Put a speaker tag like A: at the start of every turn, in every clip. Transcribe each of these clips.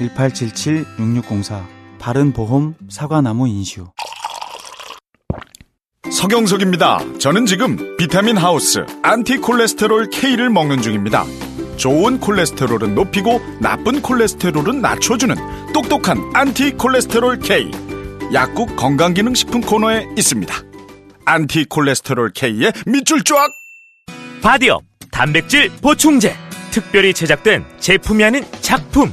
A: 1877-6604 바른보험 사과나무 인슈
B: 서경석입니다. 저는 지금 비타민 하우스 안티콜레스테롤 K를 먹는 중입니다. 좋은 콜레스테롤은 높이고 나쁜 콜레스테롤은 낮춰주는 똑똑한 안티콜레스테롤 K. 약국 건강기능식품 코너에 있습니다. 안티콜레스테롤 K의 밑줄 쫙!
C: 바디업 단백질 보충제 특별히 제작된 제품이 아닌 작품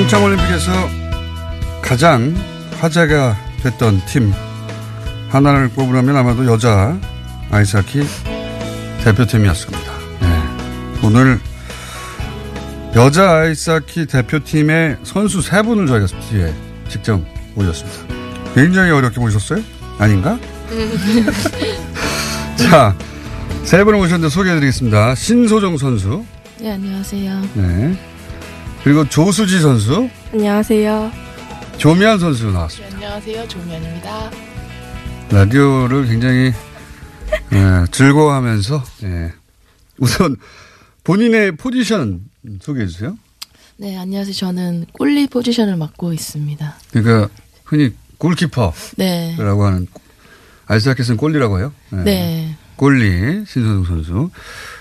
D: 평창올림픽에서 가장 화제가 됐던 팀 하나를 꼽으라면 아마도 여자 아이스하키 대표팀이었습니다. 네. 오늘 여자 아이스하키 대표팀의 선수 세 분을 저희가 뒤에 직접 모셨습니다. 굉장히 어렵게 모셨어요? 아닌가? 자, 세 분을 모셨는데 소개해드리겠습니다. 신소정 선수,
E: 네, 안녕하세요.
D: 네. 그리고 조수지 선수,
E: 안녕하세요.
D: 조미안 선수 나왔습니다.
E: 안녕하세요. 조미연입니다.
D: 라디오를 굉장히 예, 즐거워하면서 예. 우선 본인의 포지션 소개해 주세요.
E: 네, 안녕하세요. 저는 골리 포지션을 맡고 있습니다.
D: 그러니까 흔히 골키퍼라고
E: 네.
D: 하는 아이스하키에서는 골리라고 해요. 예.
E: 네.
D: 골리 신선웅 선수.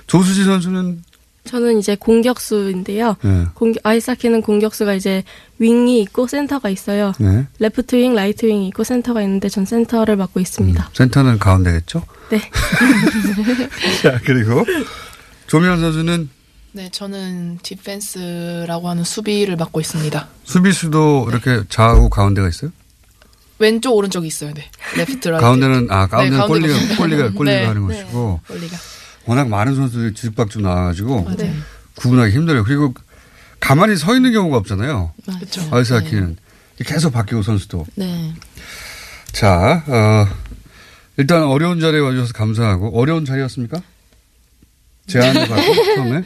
D: 조수지 선수는
F: 저는 이제 공격수인데요.
D: 예.
F: 공격, 아이스하키는 공격수가 이제 윙이 있고 센터가 있어요.
D: 네.
F: 레프트 윙, 라이트 윙이 있고 센터가 있는데 전 센터를 맡고 있습니다.
D: 센터는 가운데겠죠?
F: 네.
D: 자, 그리고 조미환 선수는
E: 네, 저는 디펜스라고 하는 수비를 맡고 있습니다.
D: 수비수도 이렇게 좌우 가운데가 있어요?
E: 왼쪽 오른쪽이 있어요. 네. 레프트 라이트.
D: 가운데는 아 가운데는
E: 네, goalie가.
D: goalie가 goalie가
E: 네,
D: 하는
E: 네.
D: 것이고
E: goalie가.
D: 워낙 많은 선수들이 뒤죽박죽 나와가지고
E: 맞아요.
D: 구분하기 힘들어요. 그리고 가만히 서 있는 경우가 없잖아요.
E: 그렇죠.
D: 아이스하키는 계속 바뀌고 선수도.
E: 네.
D: 자, 어, 일단 어려운 자리에 와주셔서 감사하고 어려운 자리였습니까? 제안을 받고 처음에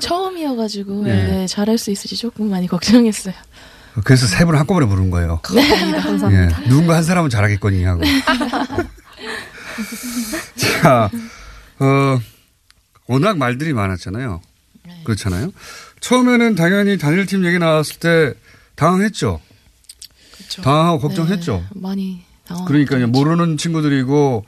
E: 처음이어가지고
D: 네.
E: 네, 잘할 수 있을지 조금 많이 걱정했어요.
D: 그래서 세 분 한꺼번에 부른 거예요.
E: 감사합니다.
D: 예, 누군가 한 사람은 잘하겠거니 하고. 자, 어, 워낙 말들이 많았잖아요. 그렇잖아요. 처음에는 당연히 단일팀 얘기 나왔을 때 당황했죠.
E: 그렇죠.
D: 당황하고 걱정했죠.
E: 네, 많이 당황.
D: 그러니까 모르는 친구들이고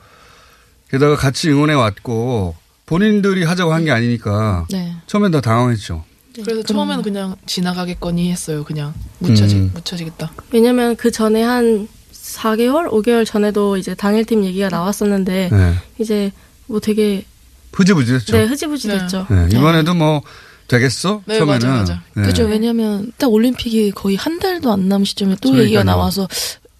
D: 게다가 같이 응원해 왔고 본인들이 하자고 한 게 아니니까
E: 네.
D: 처음엔 다 당황했죠.
E: 그래서 처음에는 그냥 지나가겠거니 했어요. 그냥 묻혀지,
D: 음.
E: 묻혀지겠다.
F: 왜냐면 그 전에 한 4개월, 5개월 전에도 이제 당일팀 얘기가 나왔었는데
D: 네.
F: 이제 뭐 되게
D: 흐지부지했죠.
F: 네, 흐지부지 됐죠.
D: 네, 이번에도 뭐 되겠어?
E: 네,
D: 처음에는.
E: 맞아, 맞아.
D: 네.
E: 그죠. 왜냐면 딱 올림픽이 거의 한 달도 안 남은 시점에 또
D: 그러니까요.
E: 얘기가 나와서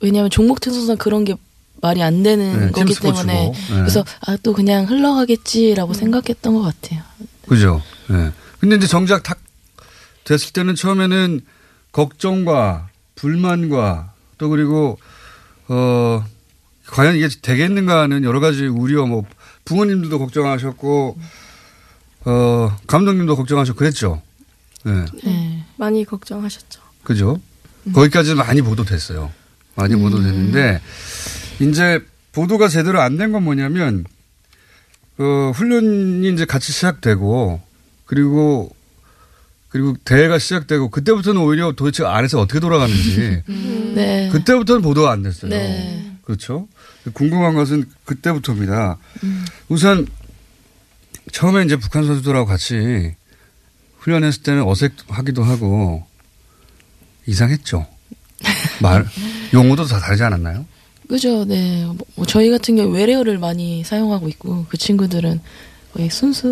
E: 왜냐면 종목팀 선수는 그런 게 말이 안 되는
D: 네,
E: 거기. 때문에
D: 네.
E: 그래서 아 또 그냥 흘러가겠지라고 생각했던 것 같아요.
D: 그죠. 네. 근데 이제 정작 탁 됐을 때는 처음에는 걱정과 불만과 또 그리고 어 과연 이게 되겠는가 하는 여러 가지 우려 뭐 부모님들도 걱정하셨고 어 감독님도 걱정하셨고 그랬죠. 네.
E: 네.
F: 많이 걱정하셨죠.
D: 그죠? 거기까지 많이 보도됐어요. 많이 보도됐는데, 이제 보도가 제대로 안 된 건 뭐냐면, 어, 훈련이 이제 같이 시작되고, 그리고, 그리고 대회가 시작되고, 그때부터는 오히려 도대체 안에서 어떻게 돌아가는지,
E: 네.
D: 그때부터는 보도가 안 됐어요.
E: 네.
D: 그렇죠? 궁금한 것은 그때부터입니다. 우선, 처음에 이제 북한 선수들하고 같이 훈련했을 때는 어색하기도 하고, 이상했죠. 말, 용어도 다 다르지 않았나요?
E: 그죠, 네. 뭐, 뭐 저희 같은 경우 외래어를 많이 사용하고 있고, 그 친구들은 거의 순수,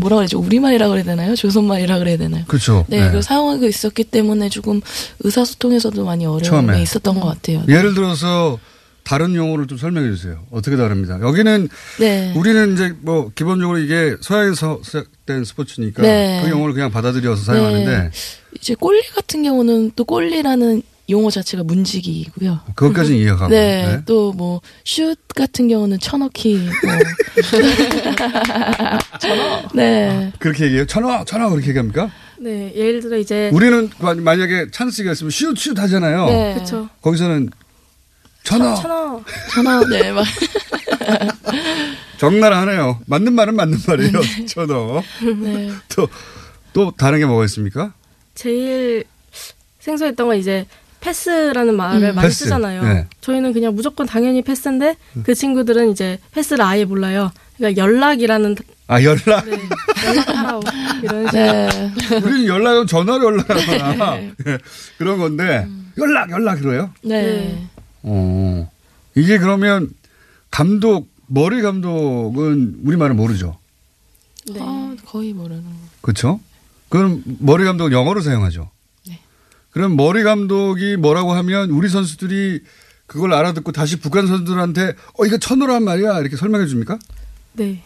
E: 뭐라 그러죠? 우리말이라 그래야 되나요? 조선말이라 그래야 되나요?
D: 그렇죠.
E: 네, 그걸 사용하고 있었기 때문에 조금 의사소통에서도 많이 어려움이
D: 처음에.
E: 있었던 것 같아요.
D: 예를 들어서 다른 용어를 좀 설명해 주세요. 어떻게 다릅니다. 여기는
E: 네.
D: 우리는 이제 뭐 기본적으로 이게 서양에서 시작된 스포츠니까
E: 네.
D: 그 용어를 그냥 받아들여서 사용하는데
E: 이제 꼴리 같은 경우는 또 꼴리라는 용어 자체가 문지기이고요.
D: 그것까지는 이해하고.
E: 네,
D: 네.
E: 또뭐 슛 같은 경우는 천어키. 뭐. 천어. 네.
D: 그렇게 얘기해요. 천하, 천하 그렇게 얘기합니까?
F: 네, 예를 들어 이제
D: 우리는 만- 만약에 찬스가 있으면 슛, 슛 하잖아요.
E: 네.
F: 그렇죠.
D: 거기서는 천하.
F: 천어.
E: 천어. 네, 막.
D: 적나라하네요. 맞는 말은 맞는 말이에요. 천하.
E: 네.
D: 또, 또 다른 게 뭐가 있습니까?
F: 제일 생소했던 건 이제 패스라는 말을
E: 음.
F: 많이
D: 패스.
F: 쓰잖아요.
D: 네.
F: 저희는 그냥 무조건 당연히 패스인데 그 친구들은 이제 패스를 아예 몰라요. 그러니까 연락이라는
D: 아, 연락.
F: 네, 연락하라고 이런 식으로
E: 네.
D: 우리는 연락은 전화로 연락하거나 예, 그런 건데 연락 연락 그래요?
E: 네.
D: 어 이게 그러면 감독 머리 감독은 우리 말은 모르죠,
F: 네.
E: 아, 거의 모르는.
D: 그렇죠? 그럼 머리 감독은 영어로 사용하죠.
E: 네.
D: 그럼 머리 감독이 뭐라고 하면 우리 선수들이 그걸 알아듣고 다시 북한 선수들한테 어 이거 천호란 말이야 이렇게 설명해 줍니까?
F: 네.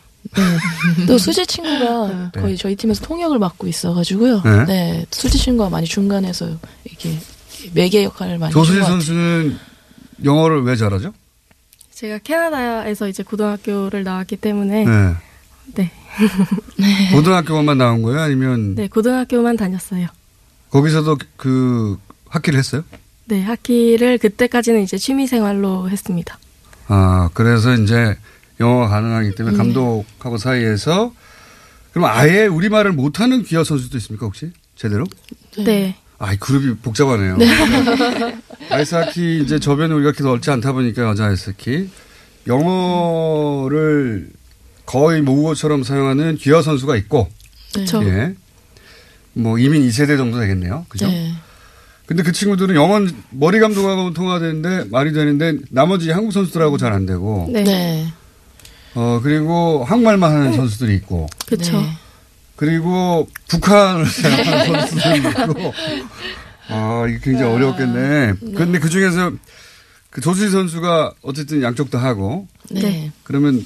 E: 또 수지 친구가 거의 저희 팀에서 통역을 맡고 있어가지고요.
D: 네.
E: 네. 수지 친구가 많이 중간에서 이렇게 매개 역할을 많이 같아요.
D: 선수는 영어를 왜 잘하죠?
F: 제가 캐나다에서 이제 고등학교를 나왔기 때문에
D: 네.
F: 네.
D: 고등학교만 나온 거예요? 아니면
F: 네, 고등학교만 다녔어요.
D: 거기서도 그 학기를 했어요?
F: 네, 학기를 그때까지는 이제 취미 생활로 했습니다.
D: 아, 그래서 이제 영어가 가능하기 때문에 감독하고 사이에서 그럼 아예 우리말을 못하는 기아 선수도 있습니까, 혹시? 제대로?
F: 네.
D: 아, 이 그룹이 복잡하네요. 아이스하키 이제 저변이 우리가 그렇게 넓지 않다 보니까 여자 아이스하키 영어를 거의 모국어처럼 사용하는 기아 선수가 있고,
F: 그렇죠.
D: 예. 뭐 이민 2세대 정도 되겠네요. 그죠?
E: 네.
D: 근데 그 친구들은 영어는 머리 감독하고 통화 되는데 말이 되는데 나머지 한국 선수들하고 잘 안 되고
F: 네.
E: 네.
D: 어 그리고 한국말만 하는 선수들이 있고
F: 그렇죠.
E: 네.
D: 그리고 북한을 사용하는 선수들이 있고 아 이게 굉장히 어려웠겠네. 그런데 그 중에서 그 조수지 선수가 어쨌든 양쪽 다 하고
E: 네.
F: 네.
D: 그러면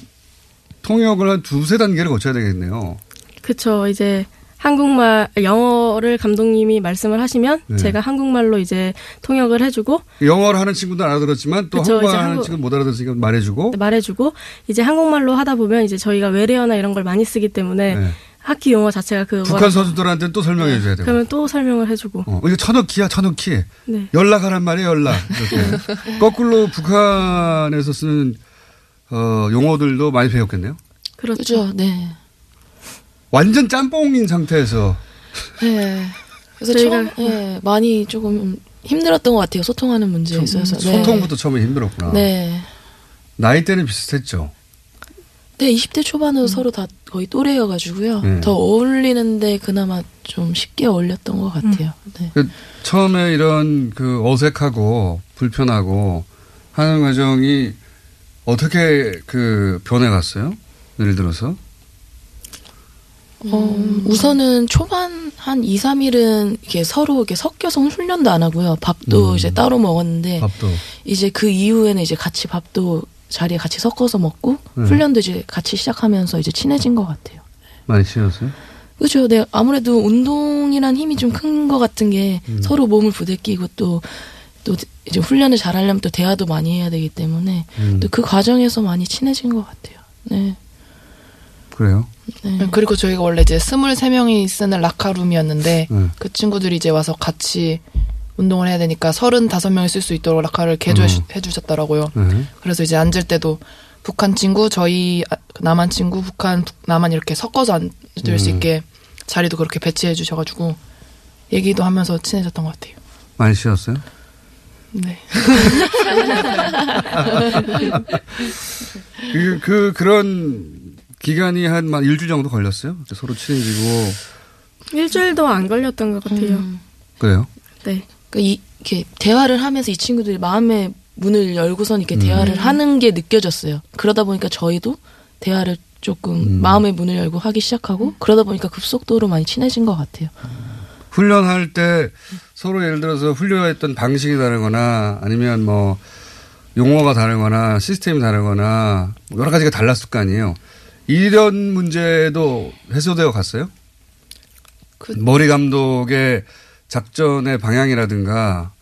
D: 통역을 한 두세 단계를 거쳐야 되겠네요.
F: 그렇죠. 이제 한국말 영어를 감독님이 말씀을 하시면
D: 네.
F: 제가 한국말로 이제 통역을 해주고
D: 영어를 하는 친구도 알아들었지만 또
F: 그쵸,
D: 한국말 하는
F: 한국-
D: 친구는 못 알아들었으니까 말해주고
F: 말해주고 이제 한국말로 하다 보면 이제 저희가 외래어나 이런 걸 많이 쓰기 때문에
D: 네.
F: 학기 용어 자체가 그거
D: 북한 선수들한테는 또 설명해 줘야 되고.
F: 그러면 또 설명을 해주고
D: 어, 이거 천억키야, 천억키.
F: 네.
D: 연락하란 말이에요, 연락. 이렇게. 거꾸로 북한에서 쓰는, 어, 용어들도 많이 배웠겠네요.
F: 그렇죠.
E: 그죠. 네.
D: 완전 짬뽕인 상태에서.
E: 네. 그래서
F: 저희가-
E: 처음, 예, 많이 조금 힘들었던 것 같아요. 소통하는 문제에 있어서. 네.
D: 소통부터 처음에 힘들었구나.
E: 네.
D: 나이 때는 비슷했죠.
E: 네, 20대 초반은 서로 다 거의 또래여가지고요.
D: 네.
E: 더 어울리는데 그나마 좀 쉽게 어울렸던 것 같아요. 네.
D: 그 처음에 이런 그 어색하고 불편하고 하는 과정이 어떻게 그 변해갔어요? 예를 들어서.
E: 어, 우선은 초반 한 2, 3일은 이렇게 서로 이렇게 섞여서 훈련도 안 하고요. 밥도
D: 음.
E: 이제 따로 먹었는데
D: 밥도.
E: 이제 그 이후에는 이제 같이 밥도 자리에 같이 섞어서 먹고
D: 네.
E: 훈련도 이제 같이 시작하면서 이제 친해진 것 같아요.
D: 많이 친해졌어요?
E: 그죠. 네. 아무래도 운동이란 힘이 좀 큰 것 같은 게
D: 음.
E: 서로 몸을 부대끼고 또, 또 이제 훈련을 잘 하려면 또 대화도 많이 해야 되기 때문에
D: 음.
E: 또그 과정에서 많이 친해진 것 같아요. 네.
D: 그래요?
E: 네. 그리고 저희가 원래 이제 23명이 쓰는 라카룸이었는데
D: 네.
E: 그 친구들이 이제 와서 같이 운동을 해야 되니까 35명이 쓸 수 있도록 라카를 개조해
D: 음.
E: 주셨더라고요.
D: 네.
E: 그래서 이제 앉을 때도 북한 친구, 저희 아, 남한 친구, 북한, 북- 남한 이렇게 섞어서 앉을 수
D: 음.
E: 있게 자리도 그렇게 배치해 주셔가지고 얘기도 하면서 친해졌던 것 같아요.
D: 많이 쉬었어요?
E: 네.
D: 그, 그, 그런 기간이 한만 일주일 정도 걸렸어요? 서로 친해지고.
F: 일주일도 안 걸렸던 것 같아요.
E: 음.
D: 그래요?
F: 네.
E: 그러니까 이, 이렇게 대화를 하면서 이 친구들이 마음의 문을 열고선 이렇게
D: 음.
E: 대화를 하는 게 느껴졌어요. 그러다 보니까 저희도 대화를 조금
D: 음.
E: 마음의 문을 열고 하기 시작하고 그러다 보니까 급속도로 많이 친해진 것 같아요.
D: 훈련할 때 서로 예를 들어서 훈련했던 방식이 다르거나 아니면 뭐 용어가 다르거나 시스템이 다르거나 여러 가지가 달랐을 거 아니에요. 이런 문제도 해소되어 갔어요?
E: 그-
D: 머리 감독의 작전의 방향이라든가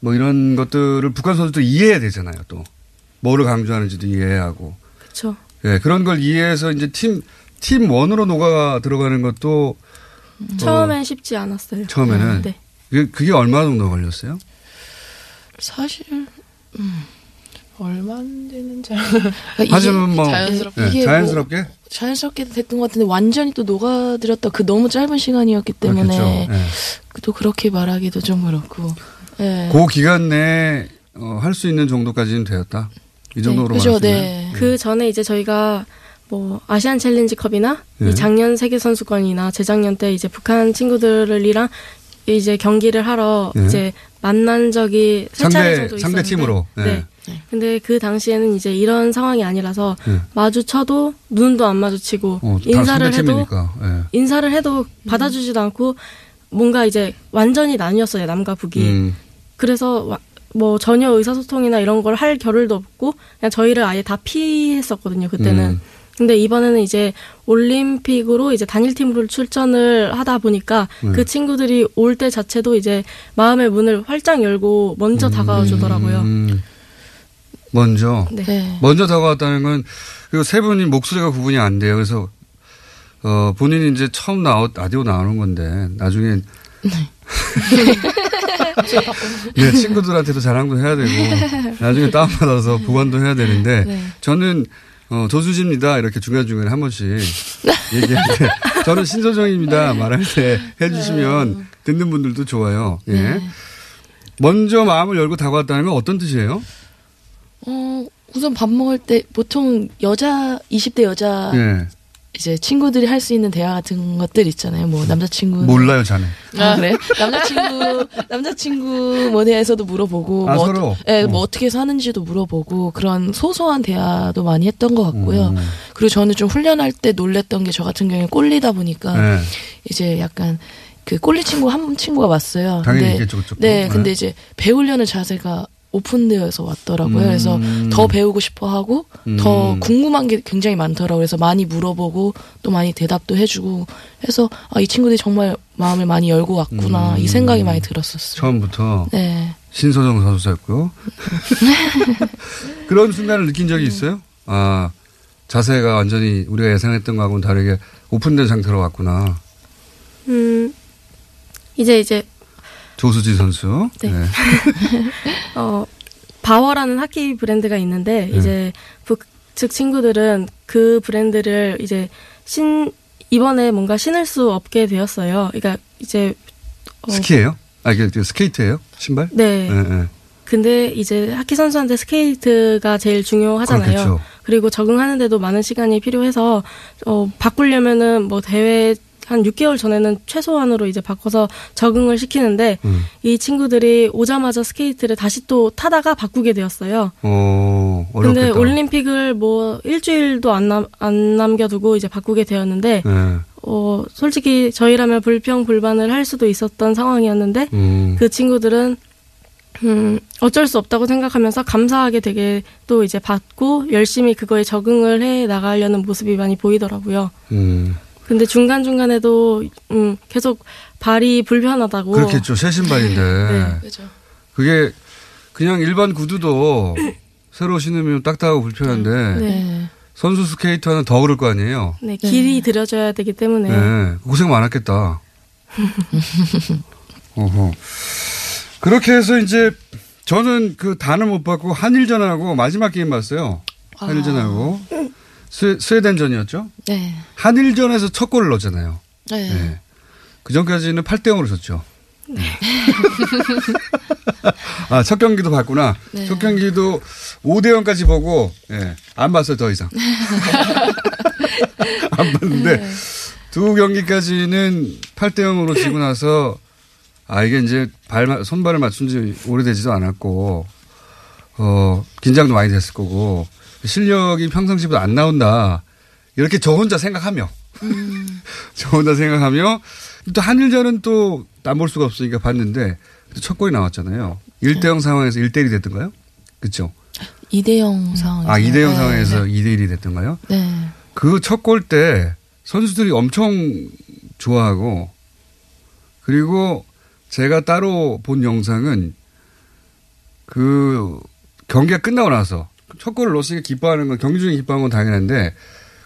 D: 뭐 이런 것들을 북한 선수도 이해해야 되잖아요. 또 뭐를 강조하는지도 이해해야 하고
F: 그렇죠.
D: 예, 그런 걸 이해해서 이제 팀, 팀 원으로 녹아 들어가는 것도
F: 처음엔 쉽지 않았어요.
D: 처음에는
F: 네.
D: 그게, 그게 얼마 정도 걸렸어요?
E: 사실 음, 얼마 안 되는지
D: 하지만 뭐
E: 자연스럽게
D: 예,
E: 이게
D: 자연스럽게
E: 뭐 자연스럽게 됐던 것 같은데 완전히 또 녹아들였다 그 너무 짧은 시간이었기 때문에
D: 그렇겠죠. 예.
E: 또 그렇게 말하기도 좀 그렇고 예.
D: 그 기간 내에 어, 할 수 있는 정도까지는 되었다. 이 정도로
E: 네, 그죠? 네.
F: 그 전에 이제 저희가 뭐 아시안 챌린지컵이나
D: 네.
F: 이 작년 세계 선수권이나 재작년 때 이제 북한 친구들이랑 이제 경기를 하러
D: 네.
F: 이제 만난 적이 세 차례
D: 상대
F: 정도
D: 상대
F: 있었는데
D: 팀으로. 예.
F: 네. 근데 그 당시에는 이제 이런 상황이 아니라서
D: 네.
F: 마주쳐도 눈도 안 마주치고
D: 어, 다
F: 인사를
D: 상대
F: 해도
D: 팀이니까. 예.
F: 인사를 해도 받아주지도 않고 뭔가 이제 완전히 나뉘었어요 남과 북이
D: 음.
F: 그래서 와- 뭐 전혀 의사소통이나 이런 걸 할 겨를도 없고 그냥 저희를 아예 다 피했었거든요 그때는
D: 음.
F: 근데 이번에는 이제 올림픽으로 이제 단일팀으로 출전을 하다 보니까
D: 네.
F: 그 친구들이 올 때 자체도 이제 마음의 문을 활짝 열고 먼저 다가와 주더라고요.
D: 음. 먼저
F: 네.
E: 네.
D: 먼저 다가왔다는 건 그리고 세 분이 목소리가 구분이 안 돼요. 그래서 어 본인이 이제 처음 나오 라디오 나오는 건데 나중엔 네, 친구들한테도 자랑도 해야 되고 나중에 다운받아서 보관도 해야 되는데
E: 네.
D: 저는 어, 조수지입니다 이렇게 중간중간에 한 번씩 얘기할 때 저는 신소정입니다 말할 때 해주시면 듣는 분들도 좋아요. 예.
E: 네.
D: 먼저 마음을 열고 다가왔다는 건 어떤 뜻이에요?
E: 어, 우선 밥 먹을 때 보통 여자 20대 여자
D: 예.
E: 이제 친구들이 할 수 있는 대화 같은 것들 있잖아요. 뭐 남자친구
D: 몰라요, 자네.
E: 아 그래? 남자친구 남자친구 뭐 대해서도 물어보고
D: 아,
E: 뭐,
D: 서로?
E: 어, 예, 뭐
D: 어.
E: 어떻게 사는지도 물어보고 그런 소소한 대화도 많이 했던 것 같고요.
D: 음.
E: 그리고 저는 좀 훈련할 때 놀랬던 게 저 같은 경우에 꼴리다 보니까
D: 네.
E: 이제 약간 그 꼴리 친구 한 친구가 왔어요.
D: 당연히
E: 근데,
D: 있겠죠.
E: 네,
D: 네.
E: 근데 이제 배우려는 자세가 오픈되어서 왔더라고요.
D: 음.
E: 그래서 더 배우고 싶어 하고 더
D: 음.
E: 궁금한 게 굉장히 많더라고요. 그래서 많이 물어보고 또 많이 대답도 해주고 해서 아, 이 친구들이 정말 마음을 많이 열고 왔구나
D: 음.
E: 이 생각이 많이 들었었어요.
D: 처음부터
E: 네.
D: 신소정 선수였고요. 그런 순간을 느낀 적이 있어요? 아, 자세가 완전히 우리가 예상했던 거하고는 다르게 오픈된 상태로 왔구나.
F: 음, 이제 이제
D: 조수지 선수.
F: 네. 어, Bauer라는 하키 브랜드가 있는데
D: 네.
F: 이제 북측 친구들은 그 브랜드를 이제 신 이번에 뭔가 신을 수 없게 되었어요. 그러니까 이제 어,
D: 스키예요? 아, 이게 그 스케이트예요? 신발?
F: 네.
D: 네, 네.
F: 근데 이제 하키 선수한테 스케이트가 제일 중요하잖아요.
D: 그렇겠죠.
F: 그리고 적응하는데도 많은 시간이 필요해서 어 바꾸려면은 뭐 대회 한 6개월 전에는 최소한으로 이제 바꿔서 적응을 시키는데
D: 음.
F: 이 친구들이 오자마자 스케이트를 다시 또 타다가 바꾸게 되었어요.
D: 어, 어렵겠다.
F: 근데 올림픽을 뭐 일주일도 안, 남, 안 남겨두고 이제 바꾸게 되었는데
D: 네.
F: 어 솔직히 저희라면 불평 불만을 할 수도 있었던 상황이었는데
D: 음.
F: 그 친구들은 음, 어쩔 수 없다고 생각하면서 감사하게 되게 또 이제 받고 열심히 그거에 적응을 해 나가려는 모습이 많이 보이더라고요.
D: 음.
F: 근데 중간중간에도 음, 계속 발이 불편하다고.
D: 그렇겠죠. 새 신발인데.
F: 네.
E: 그죠.
D: 그게 그냥 일반 구두도 새로 신으면 딱딱하고 불편한데
F: 네.
D: 선수 스케이터는 더 그럴 거 아니에요.
F: 네, 길이 들여져야 되기 때문에
D: 네. 고생 많았겠다. 어허. 그렇게 해서 이제 저는 그 단을 못 받고 한일전하고 마지막 게임 봤어요. 한일전하고 스웨, 스웨 덴전이었죠.
E: 네.
D: 한일전에서 첫 골을 넣었잖아요.
E: 네.
D: 네. 그 전까지는 8대 0으로 졌죠. 아, 첫 경기도 봤구나.
E: 네.
D: 첫 경기도 5대 0까지 보고, 예, 안 봤어요, 더 이상. 안 봤는데,
E: 네.
D: 두 경기까지는 8대 0으로 지고 나서, 아, 이게 이제 발, 손발을 맞춘 지 오래되지도 않았고, 어, 긴장도 많이 됐을 거고, 실력이 평상시보다 안 나온다. 이렇게 저 혼자 생각하며, 저 혼자 생각하며, 또 한일전은 또 안 볼 수가 없으니까 봤는데, 또첫 골이 나왔잖아요. 1대0 상황에서 1대1이 됐던가요? 그쵸?
E: 2대0 상황에서.
D: 아, 2대0
E: 네,
D: 상황에서
E: 네.
D: 2대1이 됐던가요?
E: 네.
D: 그 첫 골 때 선수들이 엄청 좋아하고 그리고 제가 따로 본 영상은 그 경기가 끝나고 나서 첫 골을 넣었으니까 기뻐하는 건 경기 중에 기뻐하는 건 당연한데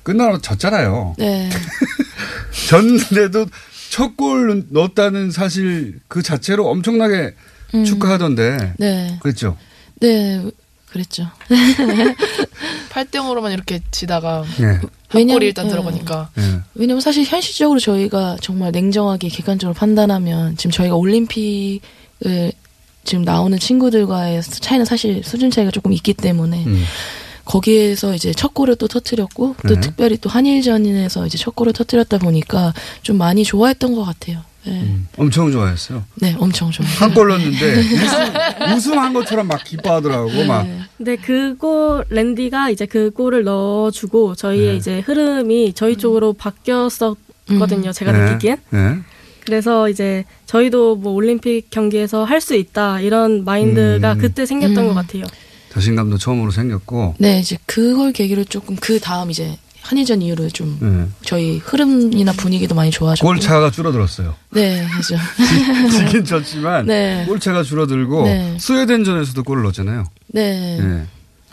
D: 끝나고 졌잖아요.
E: 네.
D: 졌는데도 첫 골 넣었다는 사실 그 자체로 엄청나게
E: 음.
D: 축하하던데
E: 네.
D: 그랬죠.
E: 네. 그랬죠.
G: 8대 0으로만 이렇게 지다가
D: 예.
G: 한
E: 왜냐면-
G: 골이 일단
E: 예.
G: 들어가니까
D: 예.
E: 왜냐면 사실 현실적으로 저희가 정말 냉정하게 객관적으로 판단하면 지금 저희가 올림픽을 지금 나오는 친구들과의 차이는 사실 수준 차이가 조금 있기 때문에
D: 음.
E: 거기에서 이제 첫 골을 또 터뜨렸고 또
D: 네.
E: 특별히 또 한일전에서 이제 첫 골을 터뜨렸다 보니까 좀 많이 좋아했던 것 같아요. 네,
D: 음. 엄청 좋아했어요.
E: 네 엄청 좋아요.
D: 한골 넣었는데 우승, 우승한 것처럼 막 기뻐하더라고 막.
E: 네.
F: 근데 그골 랜디가 이제 그 골을 넣어주고 저희의
D: 네.
F: 이제 흐름이 저희 쪽으로 바뀌었었거든요. 제가
D: 네.
F: 느끼기엔.
D: 네.
F: 그래서 이제 저희도 뭐 올림픽 경기에서 할 수 있다 이런 마인드가
D: 음.
F: 그때 생겼던
E: 음.
F: 것 같아요.
D: 자신감도 처음으로 생겼고.
E: 네, 이제 그걸 계기로 조금 그 다음 이제 한일전 이후로 좀
D: 네.
E: 저희 흐름이나 분위기도 많이 좋아졌고.
D: 골차가 줄어들었어요.
E: 네, 그죠.
D: 지긴 졌지만
E: 네.
D: 골차가 줄어들고
E: 네.
D: 스웨덴전에서도 골을 넣었잖아요.
E: 네.
D: 네.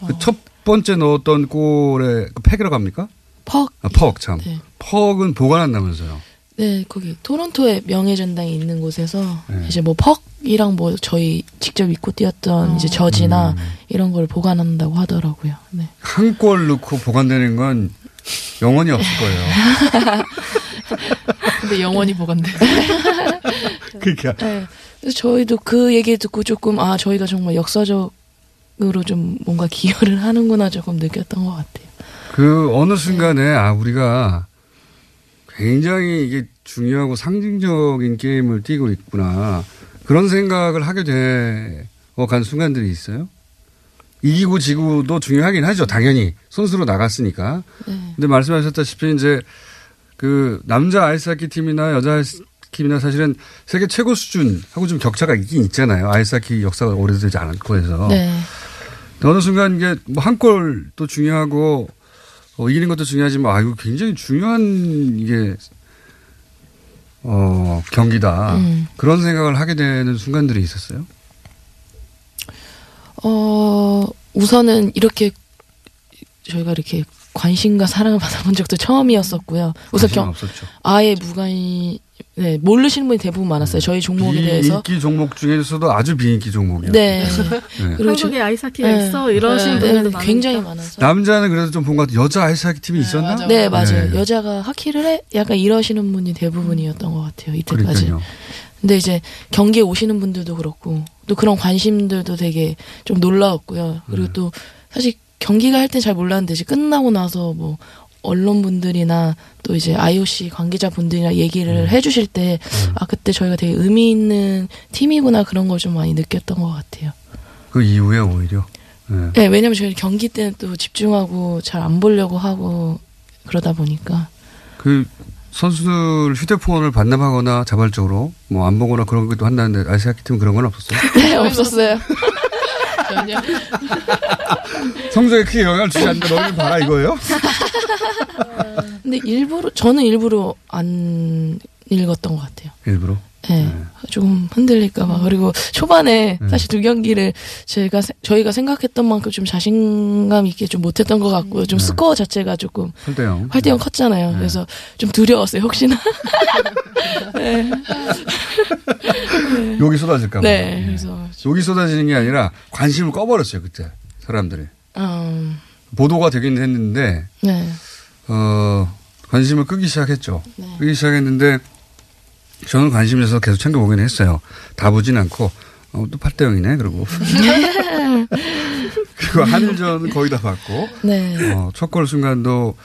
E: 어.
D: 그첫 번째 넣었던 골에 그 팩이라고 합니까?
E: 퍽.
D: 아, 퍽 참.
E: 네.
D: 퍽은 보관한다면서요.
E: 네, 거기 토론토의 명예전당이 있는 곳에서
D: 네.
E: 이제 뭐 퍽이랑 뭐 저희 직접 입고 뛰었던 이제 저지나
D: 음.
E: 이런 걸 보관한다고 하더라고요. 네.
D: 한 골 넣고 보관되는 건 영원히 없을 거예요.
G: 근데 영원히 보관돼.
D: 그러니까
E: 네. 그래서 저희도 그 얘기 듣고 조금 아 저희가 정말 역사적으로 좀 뭔가 기여를 하는구나 조금 느꼈던 것 같아요.
D: 그 어느 순간에 아 우리가 굉장히 이게 중요하고 상징적인 게임을 뛰고 있구나 그런 생각을 하게 돼간 순간들이 있어요. 이기고 지고도 중요하긴 하죠. 당연히 선수로 나갔으니까.
E: 네.
D: 근데 말씀하셨다시피 이제 그 남자 아이스하키 팀이나 여자 아이스하키 팀이나 사실은 세계 최고 수준하고 좀 격차가 있긴 있잖아요. 아이스하키 역사가 오래되지 않고 해서.
E: 네.
D: 어느 순간 이게 뭐 한 골도 중요하고 어, 이기는 것도 중요하지만 아 이거 굉장히 중요한 이게 어 경기다
E: 음.
D: 그런 생각을 하게 되는 순간들이 있었어요.
E: 어, 우선은 이렇게 저희가 이렇게 관심과 사랑을 받아본 적도 처음이었었고요. 우선 경,
D: 없었죠.
E: 아예 무관이, 네, 모르시는 분이 대부분 많았어요. 저희 종목에 대해서.
D: 비인기 종목 중에서도 아주 비인기 종목이었어요.
E: 네.
D: 네.
E: 그리고 저-
F: 한국에 아이스하키가
E: 네.
F: 있어 이러신
E: 네,
F: 분들도
E: 네. 굉장히 많아서.
D: 남자는 그래도 좀 본 것 같아요. 여자 아이스하키 팀이 있었나?
G: 맞아.
E: 네, 맞아요.
D: 네.
E: 여자가 하키를 해? 약간 이러시는 분이 대부분이었던 것 같아요. 이때까지.
D: 그러니까요.
E: 근데 이제 경기에 오시는 분들도 그렇고 또 그런 관심들도 되게 좀 놀라웠고요. 그리고
D: 네.
E: 또 사실 경기가 할 땐 잘 몰랐는데 이제 끝나고 나서 뭐 언론분들이나 또 이제 IOC 관계자분들이나 얘기를
D: 네.
E: 해주실 때 아 그때 저희가 되게 의미 있는 팀이구나 그런 걸 좀 많이 느꼈던 것 같아요.
D: 그 이후에 오히려. 네.
E: 네, 왜냐면 저희 경기 때는 또 집중하고 잘 안 보려고 하고 그러다 보니까
D: 그 선수들 휴대폰을 반납하거나 자발적으로 뭐 안 보거나 그런 것도 한다는데 아이스하키 팀은 그런 건 없었어요.
E: 네 없었어요.
G: 전혀.
D: 성적에 크게 영향을 주지 않는다. 너희는 봐라 이거예요?
E: 근데 일부러 저는 일부러 안 읽었던 것 같아요.
D: 일부러.
E: 네, 네. 조금 흔들릴까봐. 그리고 초반에
D: 네.
E: 사실 두 경기를 저희가, 세- 저희가 생각했던 만큼 좀 자신감 있게 좀 못했던 것 같고요. 좀
D: 네.
E: 스코어 자체가 조금
D: 8대0.
E: 8대0 컸잖아요. 그래서 좀 두려웠어요, 혹시나. 네.
D: 욕이 쏟아질까봐.
E: 네, 그래서.
D: 욕이 쏟아지는 게 아니라 관심을 꺼버렸어요, 그때. 사람들이.
E: 음,
D: 보도가 되긴 했는데,
E: 네.
D: 어, 관심을 끄기 시작했죠.
E: 네.
D: 끄기 시작했는데, 저는 관심이 있어서 계속 챙겨보긴 했어요. 다 보진 않고, 어, 또 8대 0이네, 그러고. 그리고 한일전은 거의 다 봤고,
E: 네.
D: 어, 첫 골 순간도,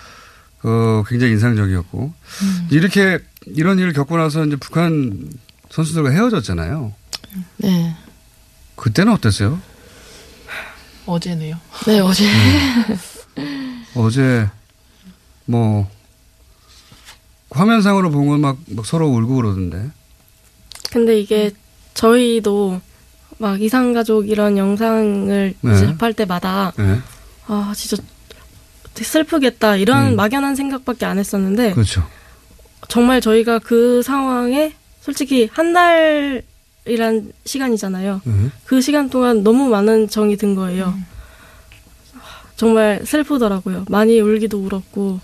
D: 어, 굉장히 인상적이었고,
E: 음.
D: 이렇게, 이런 일을 겪고 나서 이제 북한 선수들과 헤어졌잖아요.
E: 네.
D: 그때는 어땠어요?
G: 어제네요.
E: 네, 어제.
D: 어제 뭐 화면상으로 본건막 서로 울고 그러던데.
F: 근데 이게 저희도 막 이상가족 이런 영상을
D: 네.
F: 접할 때마다
D: 네.
F: 아 진짜 되게 슬프겠다 이런
D: 음.
F: 막연한 생각밖에 안 했었는데
D: 그렇죠.
F: 정말 저희가 그 상황에 솔직히 한 달이란 시간이잖아요.
D: 네.
F: 그 시간 동안 너무 많은 정이 든 거예요. 정말 슬프더라고요. 많이 울기도 울었고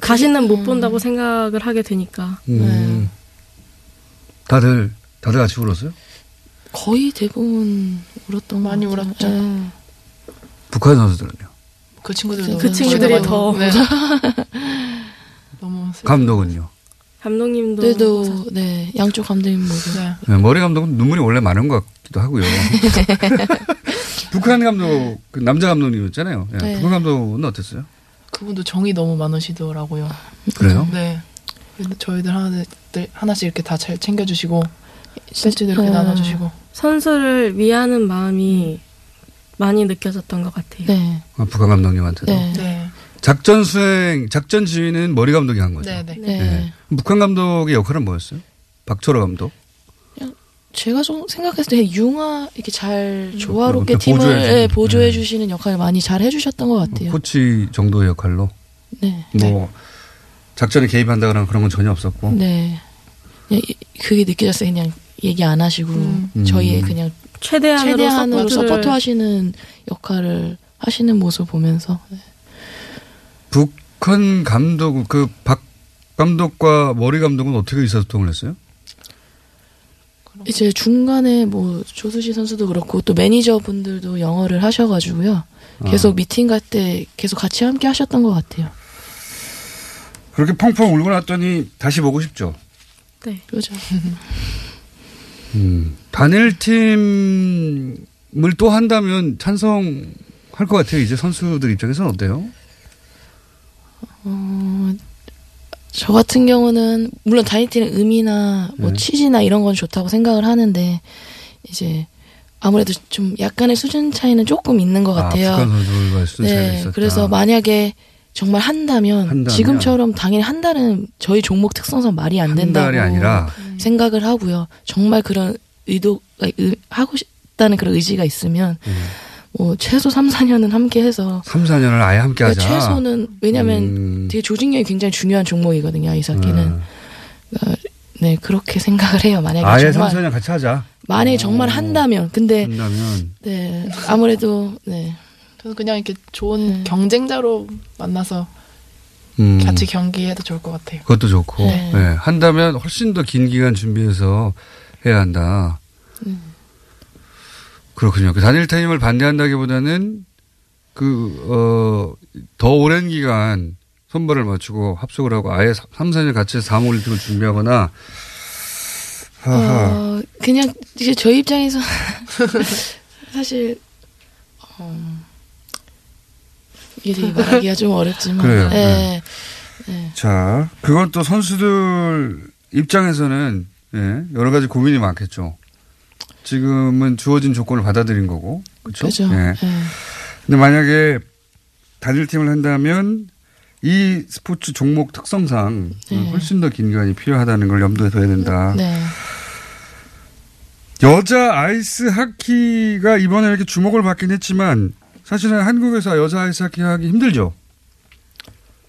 F: 다시는 못 본다고 생각을 하게 되니까.
D: 음. 다들 다들 같이 울었어요?
E: 거의 대부분 울었던
G: 많이
E: 것 같아요.
G: 울었죠.
E: 네.
D: 북한 선수들은요.
G: 그 친구들도
F: 그 친구들이
G: 많이
F: 더.
G: 네. 너무 슬-
D: 감독은요.
F: 감독님도
E: 그래도 네 양쪽 감독님 모두
G: 네.
D: 네, 머리 감독은 눈물이 원래 많은 것 같기도 하고요. 북한 감독 그 남자 감독님이었잖아요. 네.
E: 네.
D: 북한 감독은 어땠어요?
G: 그분도 정이 너무 많으시더라고요.
D: 그래요?
G: 네. 저희들 하나들 하나씩 이렇게 다 잘 챙겨주시고 셀지도 이렇게
E: 네.
G: 나눠주시고
F: 선수를 위하는 마음이 많이 느껴졌던 것 같아요.
E: 네.
D: 아, 북한 감독님한테도.
E: 네.
G: 네.
D: 작전 수행, 작전 지휘는 머리 감독이 한 거죠.
G: 네, 네.
E: 네.
D: 네. 북한 감독의 역할은 뭐였어요? 박철호 감독.
E: 제가 좀 생각했을 때 융화 이렇게 잘 조화롭게
D: 이렇게
E: 팀을
D: 보조해.
E: 예, 보조해
D: 네.
E: 주시는 역할을 많이 잘 해주셨던 것 같아요.
D: 코치 정도의 역할로.
E: 네.
D: 뭐 작전에 개입한다거나 그런 건 전혀 없었고.
E: 네. 이- 그게 느껴졌어요. 그냥 얘기 안 하시고
G: 음.
E: 저희의
D: 음.
E: 그냥
F: 최대한으로,
E: 최대한으로 support 하시는 역할을 하시는 모습 보면서 네.
D: 북한 감독 그 박 감독과 머리 감독은 어떻게 의사소통을 했어요?
E: 이제 중간에 뭐 조수지 선수도 그렇고 또 매니저 분들도 영어를 하셔가지고요. 계속
D: 아.
E: 미팅 갈 때 계속 같이 함께 하셨던 것 같아요.
D: 그렇게 펑펑 울고 났더니 다시 보고 싶죠.
F: 네.
E: 그죠.
D: 음. 단일 팀을 또 한다면 찬성할 것 같아요. 이제 선수들 입장에서는 어때요?
E: 어, 저 같은 경우는 물론 다이어트는 의미나 뭐
D: 네.
E: 취지나 이런 건 좋다고 생각을 하는데 이제 아무래도 좀 약간의 수준 차이는 조금 있는 것 같아요.
D: 아, 수준 차이가
E: 네,
D: 있었다.
E: 그래서 만약에 정말 한다면,
D: 한다면?
E: 지금처럼 당연히 한 달은 저희 종목 특성상 말이
D: 안한
E: 된다고
D: 아니라
E: 생각을 하고요. 정말 그런 의도가 의- 하고 싶다는 그런 의지가 있으면
D: 음.
E: 뭐 최소 3, 4년은 함께 해서
D: 3, 4년을 아예 함께 하자.
E: 그러니까 최소는 왜냐면
D: 음.
E: 되게 조직력이 굉장히 중요한 종목이거든요. 아이스하키는.
D: 음.
E: 그러니까 네 그렇게 생각을 해요. 만약에
D: 아예
E: 정말
D: 3, 4년 같이 하자.
E: 만약에 정말
D: 어.
E: 한다면 근데
D: 한다면
E: 네 아무래도 네
G: 저는 그냥 이렇게 좋은
E: 네.
G: 경쟁자로 만나서
D: 음.
G: 같이 경기해도 좋을 것 같아요.
D: 그것도 좋고
E: 네.
D: 네. 한다면 훨씬 더 긴 기간 준비해서 해야 한다.
E: 음.
D: 그렇군요. 그 단일 타임을 반대한다기보다는 그, 어, 더 오랜 기간 손발을 맞추고 합숙을 하고 아예 3, 4년 같이 해서 3, 5, 1등을 준비하거나.
E: 어, 그냥 이제 저희 입장에서 사실 어, 이게 되게 말하기가 좀 어렵지만
D: 그래요.
E: 네.
D: 자, 그건 또 선수들 입장에서는 예, 여러 가지 고민이 많겠죠. 지금은 주어진 조건을 받아들인 거고. 그렇죠?
E: 그죠.
D: 예.
E: 네.
D: 근데 만약에 단일 팀을 한다면 이 스포츠 종목 특성상
E: 네.
D: 훨씬 더 긴 기간이 필요하다는 걸 염두에 둬야 된다.
E: 네.
D: 여자 아이스 하키가 이번에 이렇게 주목을 받긴 했지만 사실은 한국에서 여자 아이스 하키 하기 힘들죠.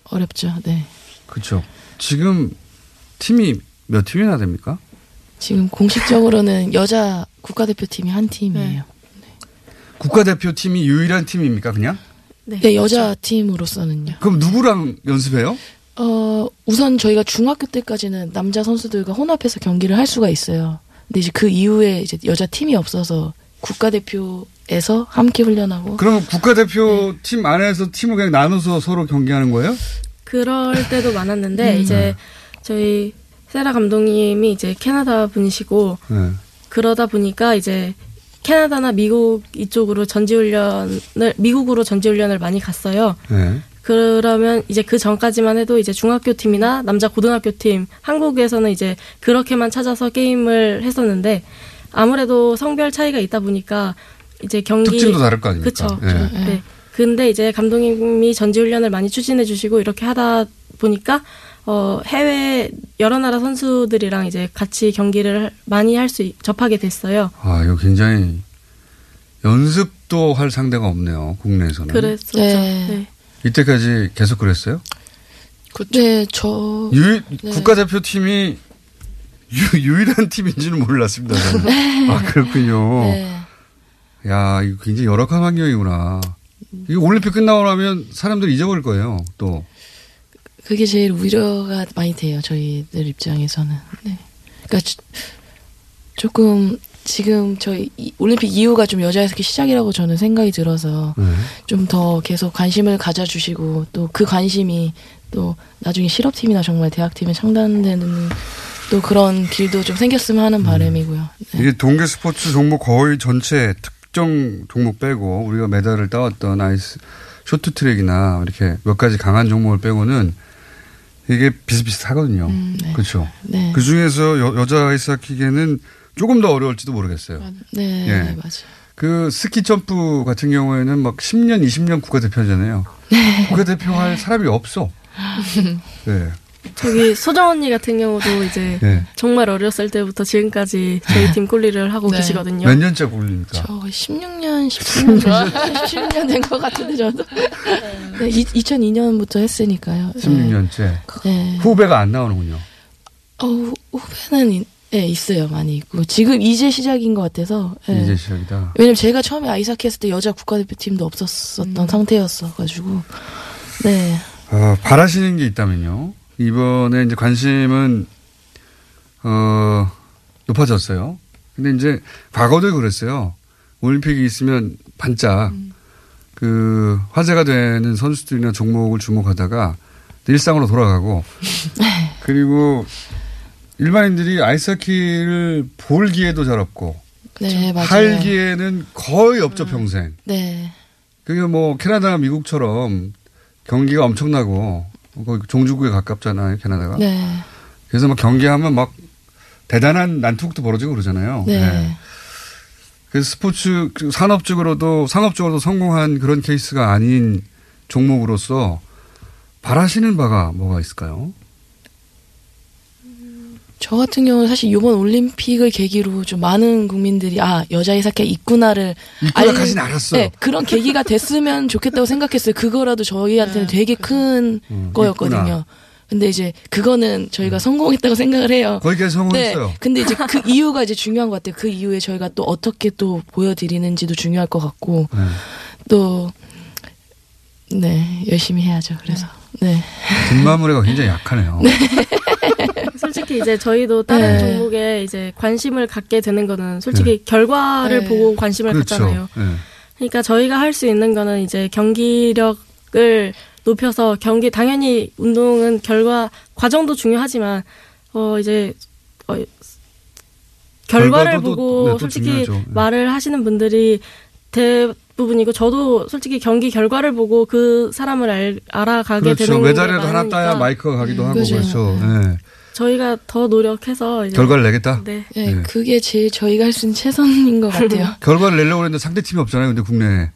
E: 어렵죠. 네.
D: 그렇죠. 지금 팀이 몇 팀이나 됩니까?
E: 지금 공식적으로는 여자 국가대표팀이 한 팀이에요.
D: 국가대표팀이 유일한 팀입니까, 그냥?
E: 네, 여자 팀으로서는요.
D: 그럼 누구랑 연습해요?
E: 어, 우선 저희가 중학교 때까지는 남자 선수들과 혼합해서 경기를 할 수가 있어요. 근데 이제 그 이후에 이제 여자 팀이 없어서 국가대표에서 함께 훈련하고
D: 그럼 국가대표 팀 안에서 팀을 그냥 나눠서 서로 경기하는 거예요?
F: 그럴 때도 많았는데
D: 음.
F: 이제 저희 세라 감독님이 이제 캐나다 분이시고
D: 네.
F: 그러다 보니까 이제 캐나다나 미국 이쪽으로 전지훈련을 미국으로 전지훈련을 많이 갔어요.
D: 네.
F: 그러면 이제 그 전까지만 해도 이제 중학교 팀이나 남자 고등학교 팀 한국에서는 이제 그렇게만 찾아서 게임을 했었는데 아무래도 성별 차이가 있다 보니까 이제 경기
D: 특징도 다를 거 아닙니까?
F: 그쵸.
D: 예.
F: 네. 근데 이제 감독님이 전지훈련을 많이 추진해 주시고 이렇게 하다 보니까 어 해외 여러 나라 선수들이랑 이제 같이 경기를 많이 할 수 접하게 됐어요.
D: 아, 이거 굉장히 연습도 할 상대가 없네요, 국내에서는.
F: 그랬었죠.
E: 네.
F: 네.
D: 이때까지 계속 그랬어요?
E: 네, 저
D: 유,
E: 네.
D: 국가대표팀이 유, 유일한 팀인지는 몰랐습니다. 저는. 아, 그렇군요.
E: 네.
D: 야, 이거 굉장히 열악한 환경이구나. 이거 올림픽 끝나고 나면 사람들이 잊어버릴 거예요, 또.
E: 그게 제일 우려가 많이 돼요. 저희들 입장에서는. 네. 그러니까 주- 조금 지금 저희 이- 올림픽 이후가 좀 여자 스키 시작이라고 저는 생각이 들어서
D: 네.
E: 좀더 계속 관심을 가져주시고 또 그 관심이 또 나중에 실업팀이나 정말 대학팀에 창단되는 또 그런 길도 좀 생겼으면 하는 바람이고요. 네.
D: 이게 동계 스포츠 종목 거의 전체 특정 종목 빼고 우리가 메달을 따왔던 아이스 쇼트트랙이나 이렇게 몇 가지 강한 종목을 빼고는 이게 비슷비슷하거든요.
E: 음, 네.
D: 그렇죠.
E: 네.
D: 그 중에서 여, 자 아이스하키계는 조금 더 어려울지도 모르겠어요.
E: 네,
D: 예.
E: 맞아요.
D: 그 스키 점프 같은 경우에는 막 10년, 20년 국가대표잖아요.
E: 네.
D: 국가대표 할 사람이 없어. 네.
F: 저기 소정 언니 같은 경우도 이제
D: 네.
F: 정말 어렸을 때부터 지금까지 저희 팀 꼴리를 하고
G: 네.
F: 계시거든요.
D: 몇 년째 굴립니까?
E: 저 16년, 17년, 17년 된 것 같은데 저도. 네, 2002년부터 했으니까요.
D: 16년째.
E: 네.
D: 후배가 안 나오는군요.
E: 어, 후- 후배는 이- 네, 있어요. 많이 있고. 지금 이제 시작인 것 같아서. 네.
D: 이제 시작이다.
E: 왜냐면 제가 처음에 아이스하키 했을 때 여자 국가대표팀도 없었었던 상태였어 가지고. 네.
D: 어, 바라시는 게 있다면요. 이번에 이제 관심은 어 높아졌어요. 근데 이제 과거도 그랬어요. 올림픽이 있으면 반짝 그 화제가 되는 선수들이나 종목을 주목하다가 일상으로 돌아가고 그리고 일반인들이 아이스하키를 볼 기회도 잘 없고
E: 네.
D: 할 기회는 거의 없죠 평생.
E: 네.
D: 그게 뭐 캐나다, 미국처럼 경기가 엄청나고 종주국에 가깝잖아요, 캐나다가.
E: 네.
D: 그래서 막 경기하면 막 대단한 난투극도 벌어지고 그러잖아요.
E: 네.
D: 그래서 스포츠 그 산업적으로도 상업적으로도 성공한 그런 케이스가 아닌 종목으로서 바라시는 바가 뭐가 있을까요?
E: 저 같은 경우는 사실 이번 올림픽을 계기로 좀 많은 국민들이 아 여자 아이스하키가 있구나를
D: 있구나까지는 알았어요.
E: 네, 그런 계기가 됐으면 좋겠다고 생각했어요. 그거라도 저희한테는 되게 큰
D: 음,
E: 거였거든요.
D: 있구나.
E: 근데 이제 그거는 저희가 성공했다고 생각을 해요.
D: 거기까지 성공했어요.
E: 네. 근데 이제 그 이유가 이제 중요한 것 같아요. 그 이후에 저희가 또 어떻게 또 보여드리는지도 중요할 것 같고
D: 네.
E: 또 네, 열심히 해야죠. 그래서 네.
D: 뒷마무리가 굉장히 약하네요.
F: 솔직히 이제 저희도 다른
E: 네.
F: 종목에 이제 관심을 갖게 되는 거는 솔직히 결과를
E: 네.
F: 보고 관심을
D: 그렇죠.
F: 갖잖아요.
D: 네.
F: 그러니까 저희가 할 수 있는 거는 이제 경기력을 높여서 경기 당연히 운동은 결과 과정도 중요하지만 어 이제 어 결과를 보고
D: 네, 또
F: 솔직히
D: 중요하죠. 네.
F: 말을 하시는 분들이 대 부분이고 저도 솔직히 경기 결과를 보고 그 사람을 알, 알아가게
D: 그렇죠.
F: 되는 게
D: 메달이라도 하나 따야 마이크가 가기도 하고
E: 그죠.
D: 그렇죠. 네.
F: 저희가 더 노력해서 이제
D: 결과를 내겠다.
F: 네.
E: 네,
D: 네.
E: 그게 제일 저희가 할 수 있는 최선인 것 같아요.
D: 결과를 내려고 했는데 상대 팀이 없잖아요. 근데 국내에.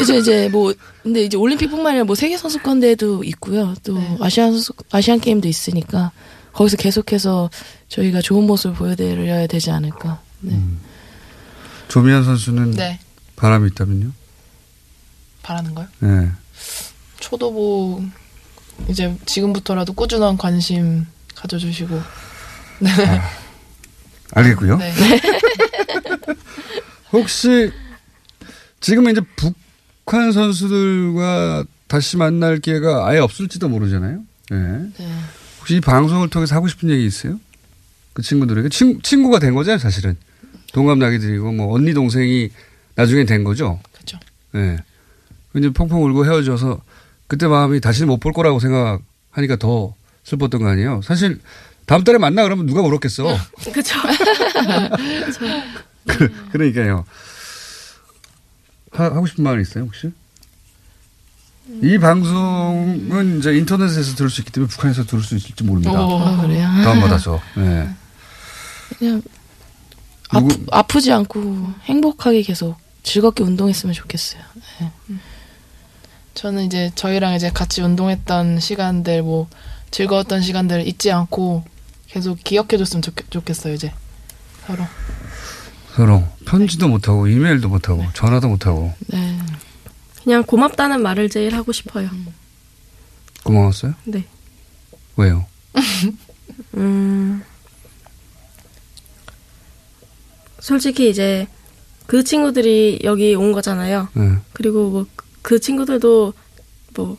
E: 이제 이제 뭐 근데 이제 올림픽뿐만 아니라 뭐 세계 선수권 대회도 있고요. 또
G: 네.
E: 아시안 선수 아시안 게임도 있으니까 거기서 계속해서 저희가 좋은 모습을 보여드려야 되지 않을까. 네.
D: 조미연 선수는
G: 네.
D: 바람이 있다면요?
G: 바라는 거요?
D: 네.
G: 초도부 이제 지금부터라도 꾸준한 관심 가져주시고 네.
D: 알겠고요.
G: 네.
D: 혹시 지금 이제 북한 선수들과 다시 만날 기회가 아예 없을지도 모르잖아요. 네.
E: 네.
D: 혹시 이 방송을 통해서 하고 싶은 얘기 있어요? 그 친구들에게 친, 친구가 된 거죠, 사실은. 동갑 나이들이고 뭐 언니 동생이 나중에 된 거죠.
G: 그렇죠.
D: 네. 이제 펑펑 울고 헤어져서 그때 마음이 다시는 못 볼 거라고 생각하니까 더 슬펐던 거 아니에요. 사실 다음 달에 만나 그러면 누가 울었겠어.
F: 그쵸.
D: 그, 그러니까요. 하, 하고 싶은 말 있어요, 혹시? 이 방송은 이제 인터넷에서 들을 수 있기 때문에 북한에서 들을 수 있을지 모릅니다.
E: 아, 그래요?
D: 다운받아서. 네.
E: 그냥
D: 누구-
E: 아프, 아프지 않고 행복하게 계속 즐겁게 운동했으면 좋겠어요. 네.
G: 저는 이제 저희랑 이제 같이 운동했던 시간들 뭐 즐거웠던 시간들 잊지 않고 계속 기억해줬으면 좋겠, 좋겠어요 이제 서로.
D: 서로 편지도 못하고 이메일도 못하고 전화도 못하고
E: 네.
F: 그냥 고맙다는 말을 제일 하고 싶어요.
D: 고마웠어요?
F: 네.
D: 왜요?
F: 음, 솔직히 이제 그 친구들이 여기 온 거잖아요.
D: 네.
F: 그리고 뭐 그 친구들도 뭐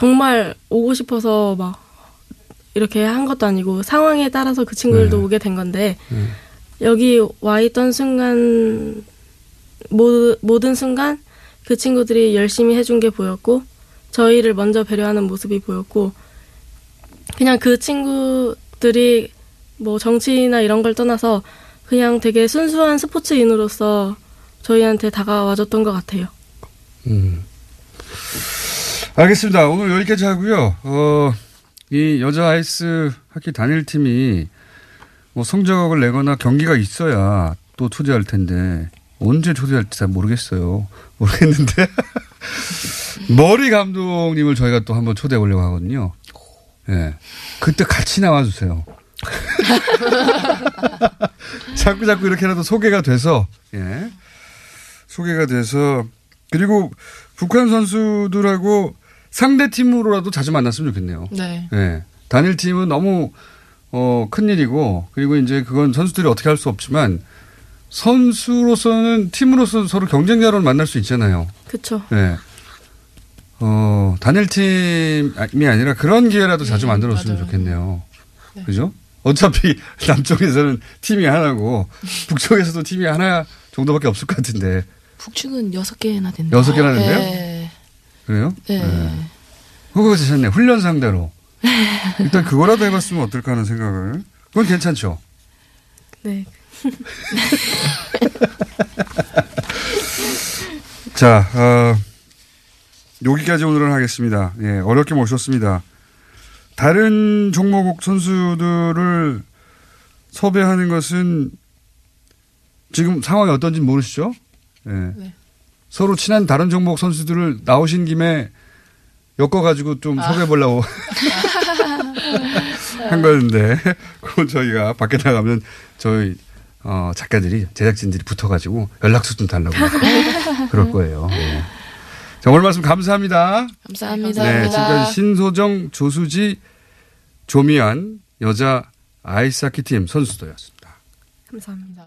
F: 정말 오고 싶어서 막 이렇게 한 것도 아니고 상황에 따라서 그 친구들도
D: 네.
F: 오게 된 건데
D: 네.
F: 여기 와 있던 순간 모, 모든 순간 그 친구들이 열심히 해준 게 보였고 저희를 먼저 배려하는 모습이 보였고 그냥 그 친구들이 뭐 정치나 이런 걸 떠나서 그냥 되게 순수한 스포츠인으로서 저희한테 다가와줬던 것 같아요.
D: 음. 알겠습니다. 오늘 여기까지 하고요. 어, 이 여자 아이스 하키 단일팀이 뭐 성적을 내거나 경기가 있어야 또 초대할 텐데 언제 초대할지 잘 모르겠어요. 모르겠는데 머리 감독님을 저희가 또 한번 초대해 보려고 하거든요. 예. 그때 같이 나와 주세요. 자꾸 자꾸 이렇게라도 소개가 돼서 예. 소개가 돼서 그리고 북한 선수들하고 상대 팀으로라도 자주 만났으면 좋겠네요.
G: 네.
D: 예. 단일 팀은 너무 어, 큰 일이고 그리고 이제 그건 선수들이 어떻게 할 수 없지만 선수로서는 팀으로서 서로 경쟁자로 만날 수 있잖아요.
F: 그쵸.
D: 예. 어, 단일 팀이 아니라 그런 기회라도 자주 만들었으면 좋겠네요. 그죠? 어차피 남쪽에서는 팀이 하나고 북쪽에서도 팀이 하나 정도밖에 없을 것 같은데.
E: 북측은 여섯 개나 된다.
D: 여섯 개나 된대요?
E: 네.
D: 그래요?
E: 네.
D: 그거 괜찮네. 훈련 상대로. 일단 그거라도 해봤으면 어떨까 하는 생각을. 그건 괜찮죠.
F: 네.
D: 자, 어, 여기까지 오늘은 하겠습니다. 예, 어렵게 모셨습니다. 다른 종목 선수들을 섭외하는 것은 지금 상황이 어떤지 모르시죠? 예.
G: 네.
D: 서로 친한 다른 종목 선수들을 나오신 김에 엮어가지고 좀 섭외해 보려고 한 거였는데, 그건 저희가 밖에 나가면 저희 어, 작가들이, 제작진들이 붙어가지고 연락처 좀 달라고 막 그럴 거예요. 예. 자, 오늘 말씀 감사합니다.
E: 감사합니다.
D: 네, 지금까지 신소정, 조수지, 조미안 여자 아이스하키 팀 선수들이었습니다.
F: 감사합니다.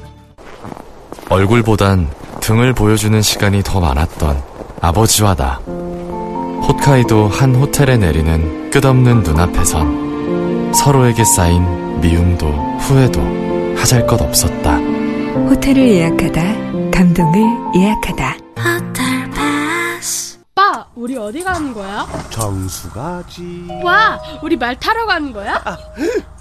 H: 얼굴보단 등을 보여주는 시간이 더 많았던 아버지와 나. 홋카이도 한 호텔에 내리는 끝없는 눈앞에선 서로에게 쌓인 미움도 후회도 하잘 것 없었다.
I: 호텔을 예약하다, 감동을 예약하다.
J: 오빠, 우리 어디 가는 거야?
K: 정수 가지.
J: 와, 우리 말 타러 가는 거야?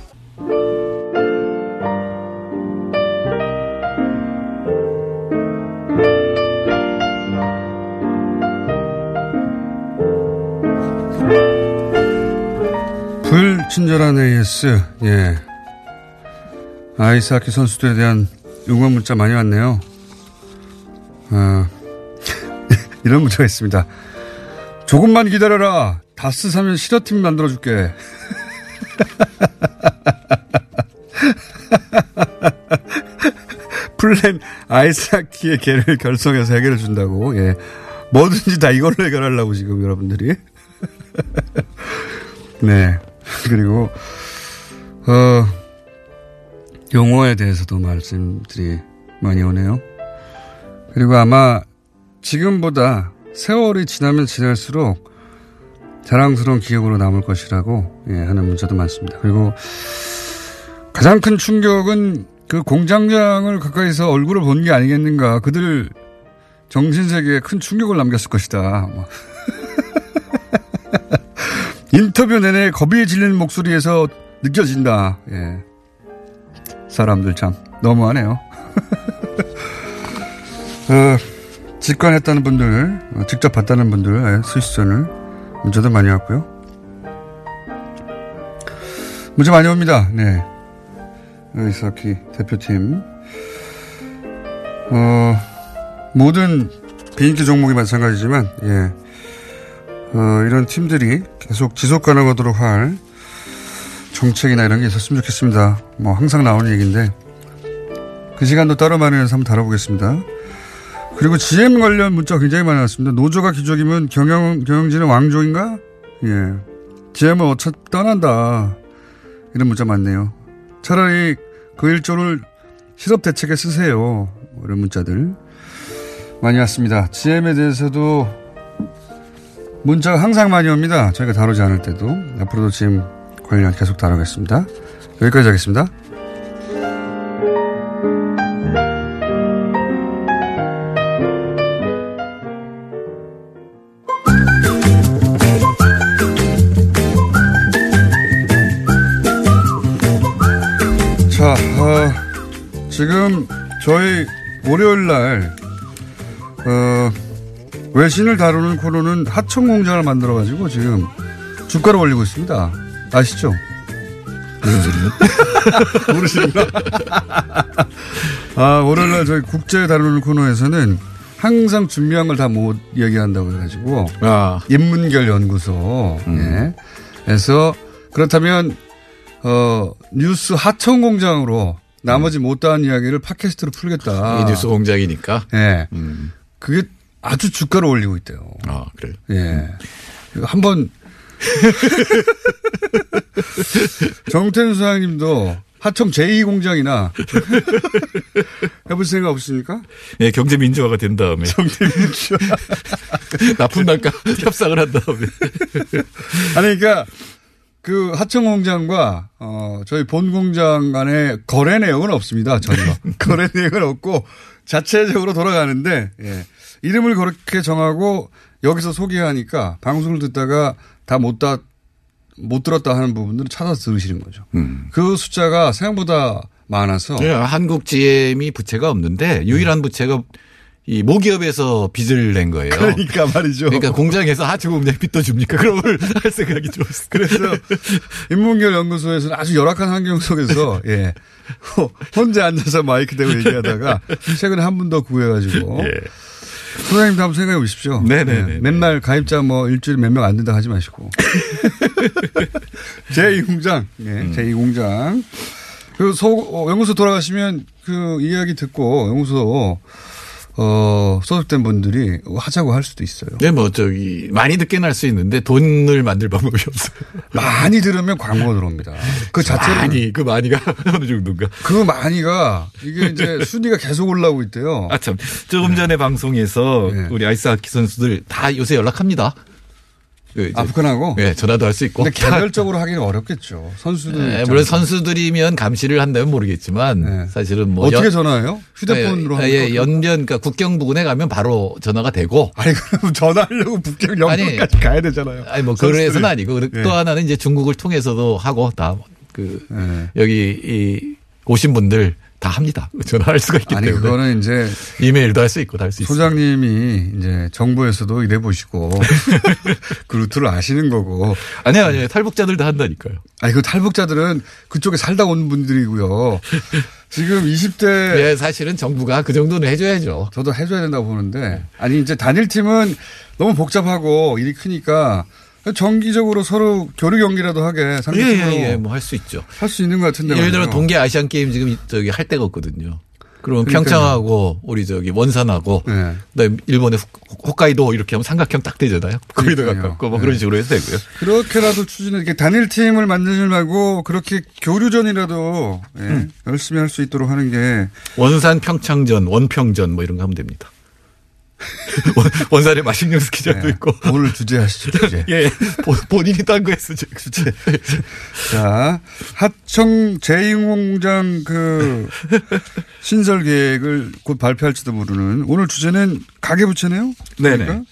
D: 불친절한 AS, 예. 아이스하키 선수들에 대한 응원 문자 많이 왔네요. 어, 이런 문자가 있습니다. 조금만 기다려라. 다스 사면 실어팀 만들어줄게. 플랜 아이스하키의 개를 결성해서 해결해 준다고. 예. 뭐든지 다 이걸로 해결하려고 지금 여러분들이. 네. 그리고, 어, 용어에 대해서도 말씀들이 많이 오네요. 그리고 아마 지금보다 세월이 지나면 지날수록 자랑스러운 기억으로 남을 것이라고 예, 하는 문자도 많습니다. 그리고 가장 큰 충격은 그 공장장을 가까이서 얼굴을 본 게 아니겠는가. 그들 정신세계에 큰 충격을 남겼을 것이다. 뭐. 인터뷰 내내 겁이 질리는 목소리에서 느껴진다. 예. 사람들 참 너무하네요. 어, 직관했다는 분들, 어, 직접 봤다는 분들 예, 수시전을 문자도 많이 왔고요. 문자 많이 옵니다. 네. 이사키 대표팀. 어, 모든 비인기 종목이 마찬가지지만, 예. 어, 이런 팀들이 계속 지속 가능하도록 할 정책이나 이런 게 있었으면 좋겠습니다. 뭐 항상 나오는 얘기인데 그 시간도 따로 마련해서 한번 다뤄보겠습니다. 그리고 GM 관련 문자 굉장히 많이 왔습니다. 노조가 귀족이면 경영, 경영진은 왕족인가? 예. GM은 어차피 떠난다. 이런 문자 많네요. 차라리 그 일조를 실업 대책에 쓰세요. 이런 문자들 많이 왔습니다. GM에 대해서도 문자가 항상 많이 옵니다. 저희가 다루지 않을 때도. 앞으로도 GM 관련 계속 다루겠습니다. 여기까지 하겠습니다. 자, 어, 지금 저희 월요일 날, 어, 외신을 다루는 코너는 하청 공장을 만들어 가지고 지금 주가를 올리고 있습니다. 아시죠? 무슨 소리요? 모르시는구나. 아, 월요일 날 저희 국제 다루는 코너에서는 항상 준비한 걸 다 못 얘기한다고 해가지고. 인문결 연구소. 예. 그래서 그렇다면, 어, 뉴스 하청 공장으로 나머지 못다한 이야기를 팟캐스트로 풀겠다.
L: 이 뉴스 공장이니까.
D: 예. 그게 아주 주가를 올리고 있대요.
L: 아, 그래요?
D: 예. 한번 정태준 소장님도 하청 제2공장이나 해볼 생각 없습니까?
L: 예, 경제 민주화가 된 다음에.
D: 경제 민주화.
L: 납품 단가 협상을 한 다음에.
D: 아니, 그러니까 그 하청 공장과 어 저희 본 공장 간의 거래 내용은 없습니다. 전혀 거래 내용은 없고 자체적으로 돌아가는데 예. 이름을 그렇게 정하고 여기서 소개하니까 방송을 듣다가 다 못 다 못 들었다 하는 부분들은 찾아서 들으시는 거죠. 그 숫자가 생각보다 많아서
L: 예, 한국 GM이 부채가 없는데 유일한 부채가 이 모기업에서 빚을 낸 거예요.
D: 그러니까 말이죠.
L: 그러니까 공장에서 하청 공장 빚도 줍니까? 그런 걸 할 생각이 들었어요.
D: 그래서 인문결 연구소에서는 아주 열악한 환경 속에서 예 혼자 앉아서 마이크 대고 얘기하다가 최근에 한 분 더 구해가지고
L: 예.
D: 소장님도 한번 생각해 보십시오.
L: 네네네.
D: 예, 맨날 가입자 뭐 일주일에 몇 명 안 된다 하지 마시고 제2공장, 예, 제2공장. 그 소, 어, 연구소 돌아가시면 그 이야기 듣고 연구소 어, 소속된 분들이 하자고 할 수도 있어요.
L: 네, 뭐 저기 많이 늦게 날 수 있는데 돈을 만들 방법이 없어요.
D: 많이 들으면 광고가 들어옵니다. 그 자체로
L: 많이 그 많이가 어느 정도인가?
D: 그 많이가 이게 이제 순위가 계속 올라오고 있대요.
L: 아 참 조금 전에 방송에서 우리 아이스 하키 선수들 다 요새 연락합니다. 그 이제
D: 아프간하고
L: 네, 전화도 할 수 있고.
D: 근데 개별적으로 하기는 어렵겠죠. 선수들.
L: 네,
D: 입장에서.
L: 물론 선수들이면 감시를 한다면 모르겠지만 사실은 뭐
D: 어떻게
L: 연-
D: 전화해요? 휴대폰으로
L: 예,
D: 하는
L: 예,
D: 거?
L: 연변 그러니까 국경 부근에 가면 바로 전화가 되고.
D: 아니 그럼 전화하려고 북경 연변까지 가야 되잖아요.
L: 아니 뭐
D: 선수들이.
L: 그래서는 아니고
D: 예.
L: 또 하나는 이제 중국을 통해서도 하고 다그
D: 예.
L: 여기 이 오신 분들 다 합니다. 전화할 수가 있기
D: 아니
L: 때문에.
D: 그거는 이제
L: 이메일도 할 수 있고 다 할 수 있어요.
D: 소장님이 이제 정부에서도 일해 보시고 그 루트를 아시는 거고.
L: 아니요, 아니요. 탈북자들 다 한다니까요.
D: 아니 그 탈북자들은 그쪽에 살다 온 분들이고요. 지금 20대
L: 예, 사실은 정부가 그 정도는 해줘야죠.
D: 저도 해줘야 된다고 보는데 아니 이제 단일팀은 너무 복잡하고 일이 크니까 정기적으로 서로 교류 경기라도 하게
L: 예,
D: 상대적으로
L: 예, 예, 뭐 할 수 있죠.
D: 할 수 있는 것 같은데
L: 예를 들어. 동계 아시안 게임 지금 저기 할 데가 없거든요. 그러면
D: 그러니까요.
L: 평창하고 우리 저기 원산하고
D: 네.
L: 그다음에 일본의 훅- 홋카이도 이렇게 하면 삼각형 딱 되잖아요. 거기도. 가깝고 뭐
D: 네.
L: 그런 식으로 해도 되고요.
D: 그렇게라도 추진을 이렇게 단일 팀을 만들지 말고 그렇게 교류전이라도 예,
L: 음.
D: 열심히 할 수 있도록 하는 게
L: 원산 평창전, 원평전 뭐 이런 거 하면 됩니다. 원- 원산에 맛있는 스키장도 있고.
D: 오늘 주제 하시죠 주제.
L: 예, 본- 본인이 딴 거 했어.
D: 주제. 자, 하청 제2공장 그 신설 계획을 곧 발표할지도 모르는 오늘 주제는 가계부채네요?
L: 네네.
D: 그러니까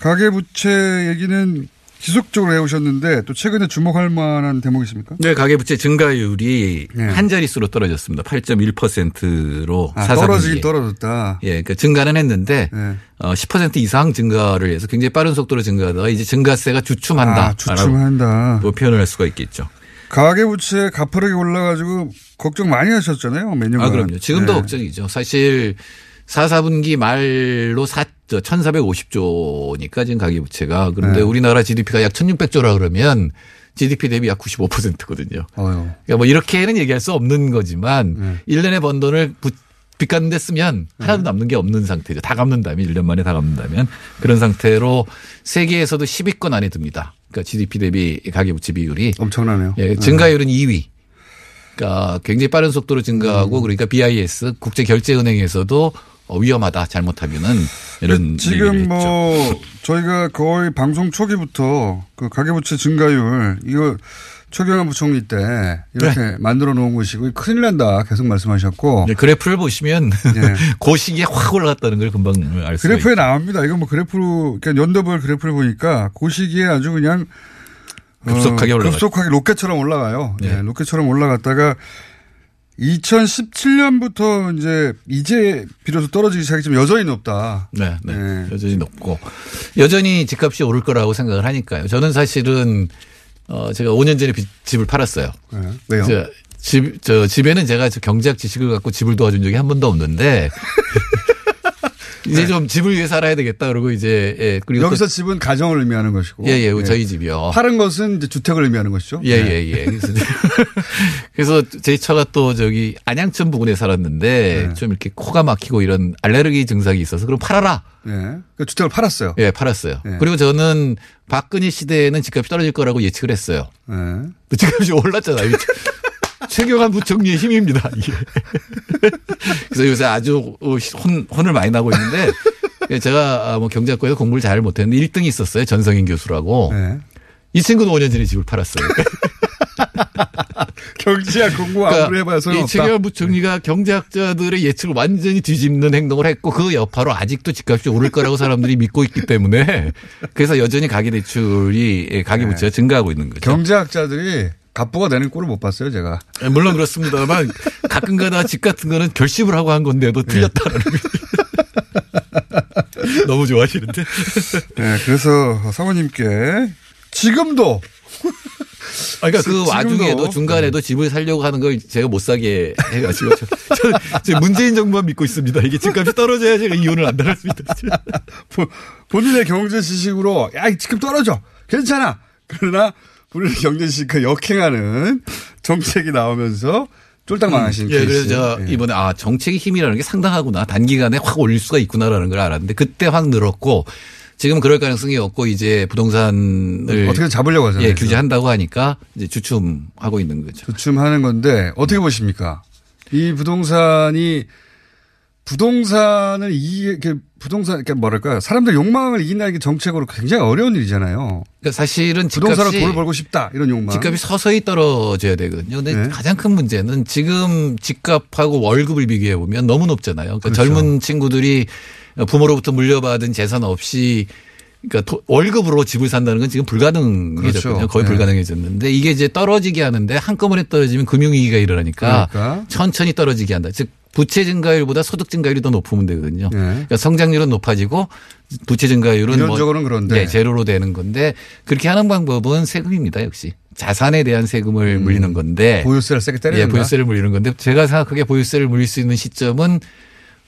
D: 가계부채 얘기는 지속적으로 해오셨는데 또 최근에 주목할 만한 대목이 있습니까?
L: 네, 가계부채 증가율이
D: 네.
L: 한 자릿수로 떨어졌습니다. 8.1%로
D: 아. 떨어지긴 떨어졌다.
L: 예, 그 증가는 했는데
D: 네.
L: 어, 10% 이상 증가를 해서 굉장히 빠른 속도로 증가하다가 이제 증가세가 주춤한다.
D: 아, 주춤한다.
L: 뭐 표현을 할 수가 있겠죠.
D: 가계부채 가파르게 올라가지고 걱정 많이 하셨잖아요, 매년간.
L: 아, 그럼요. 지금도
D: 네.
L: 걱정이죠. 사실 4, 4분기 말로 4, 1,450조니까 지금 가계부채가. 그런데
D: 네.
L: 우리나라 GDP가 약 1,600조라 그러면 GDP 대비 약 95%거든요.
D: 어휴.
L: 그러니까 뭐 이렇게는 얘기할 수 없는 거지만
D: 네.
L: 일 1년에 번 돈을 부- 빚 갚는 데 쓰면 하나도 남는 게 없는 상태죠. 다 갚는다면 1년 만에 다 갚는다면 그런 상태로 세계에서도 10위권 안에 듭니다. 그러니까 GDP 대비 가계부채 비율이
D: 엄청나네요.
L: 예, 증가율은 2위. 그러니까 굉장히 빠른 속도로 증가하고
D: 음.
L: 그러니까 BIS 국제결제은행에서도 어, 위험하다 잘못하면은 이런
D: 지금 뭐
L: 했죠.
D: 저희가 거의 방송 초기부터 그 가계부채 증가율 이거 최경환 부총리 때 이렇게 만들어 놓은 것이고 큰일 난다 계속 말씀하셨고
L: 네, 그래프를 보시면
D: 예.
L: 그 시기에 확 올라갔다는 걸 금방 알 수가
D: 그래프에
L: 있죠.
D: 나옵니다. 이거 뭐 그래프로 그러니까 연도별 그래프를 보니까 그 시기에 아주 그냥
L: 급속하게
D: 어,
L: 올라갔죠.
D: 급속하게 로켓처럼 올라가요.
L: 네.
D: 예, 로켓처럼 올라갔다가 2017년부터 이제 이제 비로소 떨어지기 시작했지만 여전히 높다.
L: 네, 네. 여전히 높고 여전히 집값이 오를 거라고 생각을 하니까요. 저는 사실은 어 제가 5년 전에 빚- 집을 팔았어요.
D: 네. 왜요?
L: 저, 집, 저 집에는 제가 저 경제학 지식을 갖고 집을 도와준 적이 한 번도 없는데 이제 좀 집을 위해 살아야 되겠다 그러고 이제 예 그리고
D: 네. 여기서 집은 가정을 의미하는 것이고.
L: 예, 예, 저희 집이요.
D: 파는 것은 이제 주택을 의미하는 것이죠.
L: 예,
D: 네.
L: 예, 예. 그래서, 그래서 제 차가 또 저기 안양천 부근에 살았는데
D: 네.
L: 좀 이렇게 코가 막히고 이런 알레르기 증상이 있어서 그럼 팔아라.
D: 예. 그 주택을 팔았어요.
L: 예, 팔았어요.
D: 예.
L: 그리고 저는 박근혜 시대에는 집값이 떨어질 거라고 예측을 했어요.
D: 예.
L: 집값이 올랐잖아요. 최경환 부총리의 힘입니다. 이게. 그래서 요새 아주 혼, 혼을 많이 나고 있는데 제가 뭐 경제학과에서 공부를 잘 못했는데 1등이 있었어요. 전성인 교수라고.
D: 네.
L: 이 친구는 5년 전에 집을 팔았어요.
D: 경제학 공부 아무리 해봐야
L: 이
D: 소용없다.
L: 부총리가 경제학자들의 예측을 완전히 뒤집는 행동을 했고 그 여파로 아직도 집값이 오를 거라고 사람들이 믿고 있기 때문에 그래서 여전히 가계대출이 예, 가계부채가 증가하고 있는 거죠.
D: 경제학자들이 갑부가 되는 꼴을 못 봤어요, 제가.
L: 예, 물론 그렇습니다만 가끔가다 집 같은 거는 결심을 하고 한 건데도 틀렸다라는 게 너무 좋아하시는데.
D: 네, 그래서 사모님께 지금도
L: 아, 그러니까 그. 와중에도 중간에도 집을 살려고 하는 걸 제가 못 사게 해가지고 저, 문재인 정부만 믿고 있습니다. 이게 집값이 떨어져야 제가 이혼을 안 달았습니다.
D: 보- 본인의 경제 지식으로 야, 이 지금 떨어져. 괜찮아. 그러나 본인의 경제 지식과 역행하는 정책이 나오면서 쫄딱 망하신
L: 예,
D: 케이스.
L: 그래서 제가
D: 예.
L: 이번에 아 정책의 힘이라는 게 상당하구나 단기간에 확 올릴 수가 있구나라는 걸 알았는데 그때 확 늘었고 지금 그럴 가능성이 없고 이제 부동산을
D: 어떻게 잡으려고 하잖아요.
L: 예, 규제한다고 하니까 이제 주춤하고 있는 거죠.
D: 주춤하는 건데 어떻게 보십니까? 이 부동산이 부동산을 그 부동산 그러니까 뭐랄까 사람들 욕망을 이긴다는 게 정책으로 굉장히 어려운 일이잖아요.
L: 그러니까 사실은
D: 부동산으로 돈을 벌고 싶다 이런 욕망.
L: 집값이 서서히 떨어져야 되거든요. 근데
D: 네.
L: 가장 큰 문제는 지금 집값하고 월급을 비교해 보면 너무 높잖아요. 그러니까
D: 그렇죠.
L: 젊은 친구들이 부모로부터 물려받은 재산 없이 그러니까 도- 월급으로 집을 산다는 건 지금 불가능해졌거든요.
D: 그렇죠.
L: 거의
D: 네.
L: 불가능해졌는데 이게 이제 떨어지게 하는데 한꺼번에 떨어지면 금융위기가 일어나니까
D: 그러니까.
L: 천천히 떨어지게 한다. 즉 부채 증가율보다 소득 증가율이 더 높으면 되거든요.
D: 네.
L: 그러니까 성장률은 높아지고 부채 증가율은
D: 이론적으로는 그런데.
L: 네, 제로로 되는 건데 그렇게 하는 방법은 세금입니다. 역시 자산에 대한 세금을 물리는 건데
D: 음. 보유세를 세게 때리는
L: 예, 보유세를 물리는 건데 제가 생각하기에 보유세를 물릴 수 있는 시점은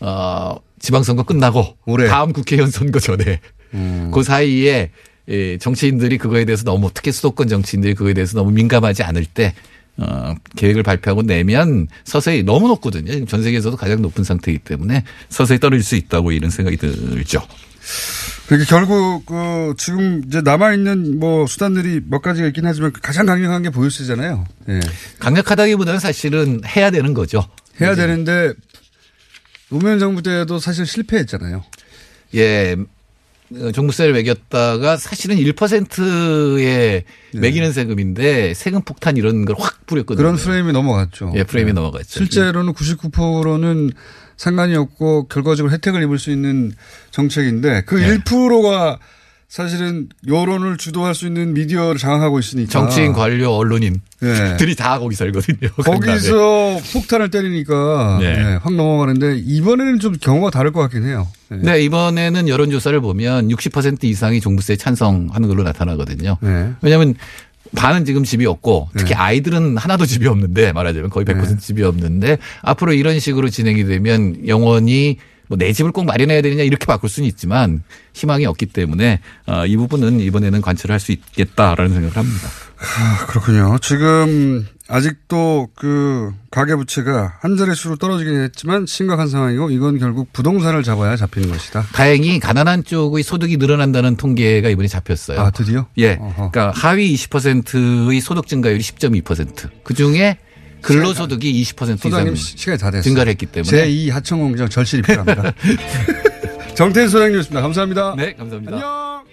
L: 어, 지방선거 끝나고 다음 국회의원 선거 전에
D: 음.
L: 그 사이에 예, 정치인들이 그거에 대해서 너무 특히 수도권 정치인들이 그거에 대해서 너무 민감하지 않을 때 어, 계획을 발표하고 내면 서서히 너무 높거든요. 전 세계에서도 가장 높은 상태이기 때문에 서서히 떨어질 수 있다고 이런 생각이 들죠.
D: 그러니까 결국 그 지금 이제 남아 있는 뭐 수단들이 몇 가지가 있긴 하지만 가장 강력한 게 보유세잖아요. 예.
L: 강력하다기보다는 사실은 해야 되는 거죠.
D: 해야 되는데 노무현 정부 때도 사실 실패했잖아요.
L: 예. 어, 종부세를 매겼다가 사실은 1%에 매기는 세금인데 세금 폭탄 이런 걸 확 뿌렸거든요.
D: 그런 프레임이 넘어갔죠.
L: 예, 프레임이
D: 네.
L: 넘어갔죠.
D: 실제로는 99%는 상관이 없고 결과적으로 혜택을 입을 수 있는 정책인데 그
L: 네.
D: 1%가 사실은 여론을 주도할 수 있는 미디어를 장악하고 있으니까
L: 정치인, 관료, 언론인들이
D: 네.
L: 다 거기 살거든요.
D: 거기서 폭탄을 때리니까
L: 네.
D: 네, 확 넘어가는데 이번에는 좀 경우가 다를 것 같긴 해요. 네.
L: 네, 이번에는 여론조사를 보면 60% 이상이 종부세 찬성하는 걸로 나타나거든요.
D: 네.
L: 왜냐하면 반은 지금 집이 없고 특히 아이들은 하나도 집이 없는데 말하자면 거의 100%
D: 네.
L: 집이 없는데 앞으로 이런 식으로 진행이 되면 영원히 뭐 내 집을 꼭 마련해야 되느냐 이렇게 바꿀 수는 있지만 희망이 없기 때문에 어, 이 부분은 이번에는 관철할 수 있겠다라는 생각을 합니다.
D: 아, 그렇군요. 지금 아직도 그 가계 부채가 한 자릿수로 떨어지긴 했지만 심각한 상황이고 이건 결국 부동산을 잡아야 잡히는 것이다.
L: 다행히 가난한 쪽의 소득이 늘어난다는 통계가 이번에 잡혔어요.
D: 아, 드디어?
L: 예.
D: 어허.
L: 그러니까 하위 20%의 소득 증가율이 10.2%. 그 중에 근로소득이 20%
D: 소장님
L: 이상
D: 시- 시간이 다 됐어요.
L: 증가를 했기 때문에
D: 제2 하청 공장 절실히 필요합니다. 정태인 소장님이었습니다. 감사합니다.
L: 네, 감사합니다.
D: 안녕.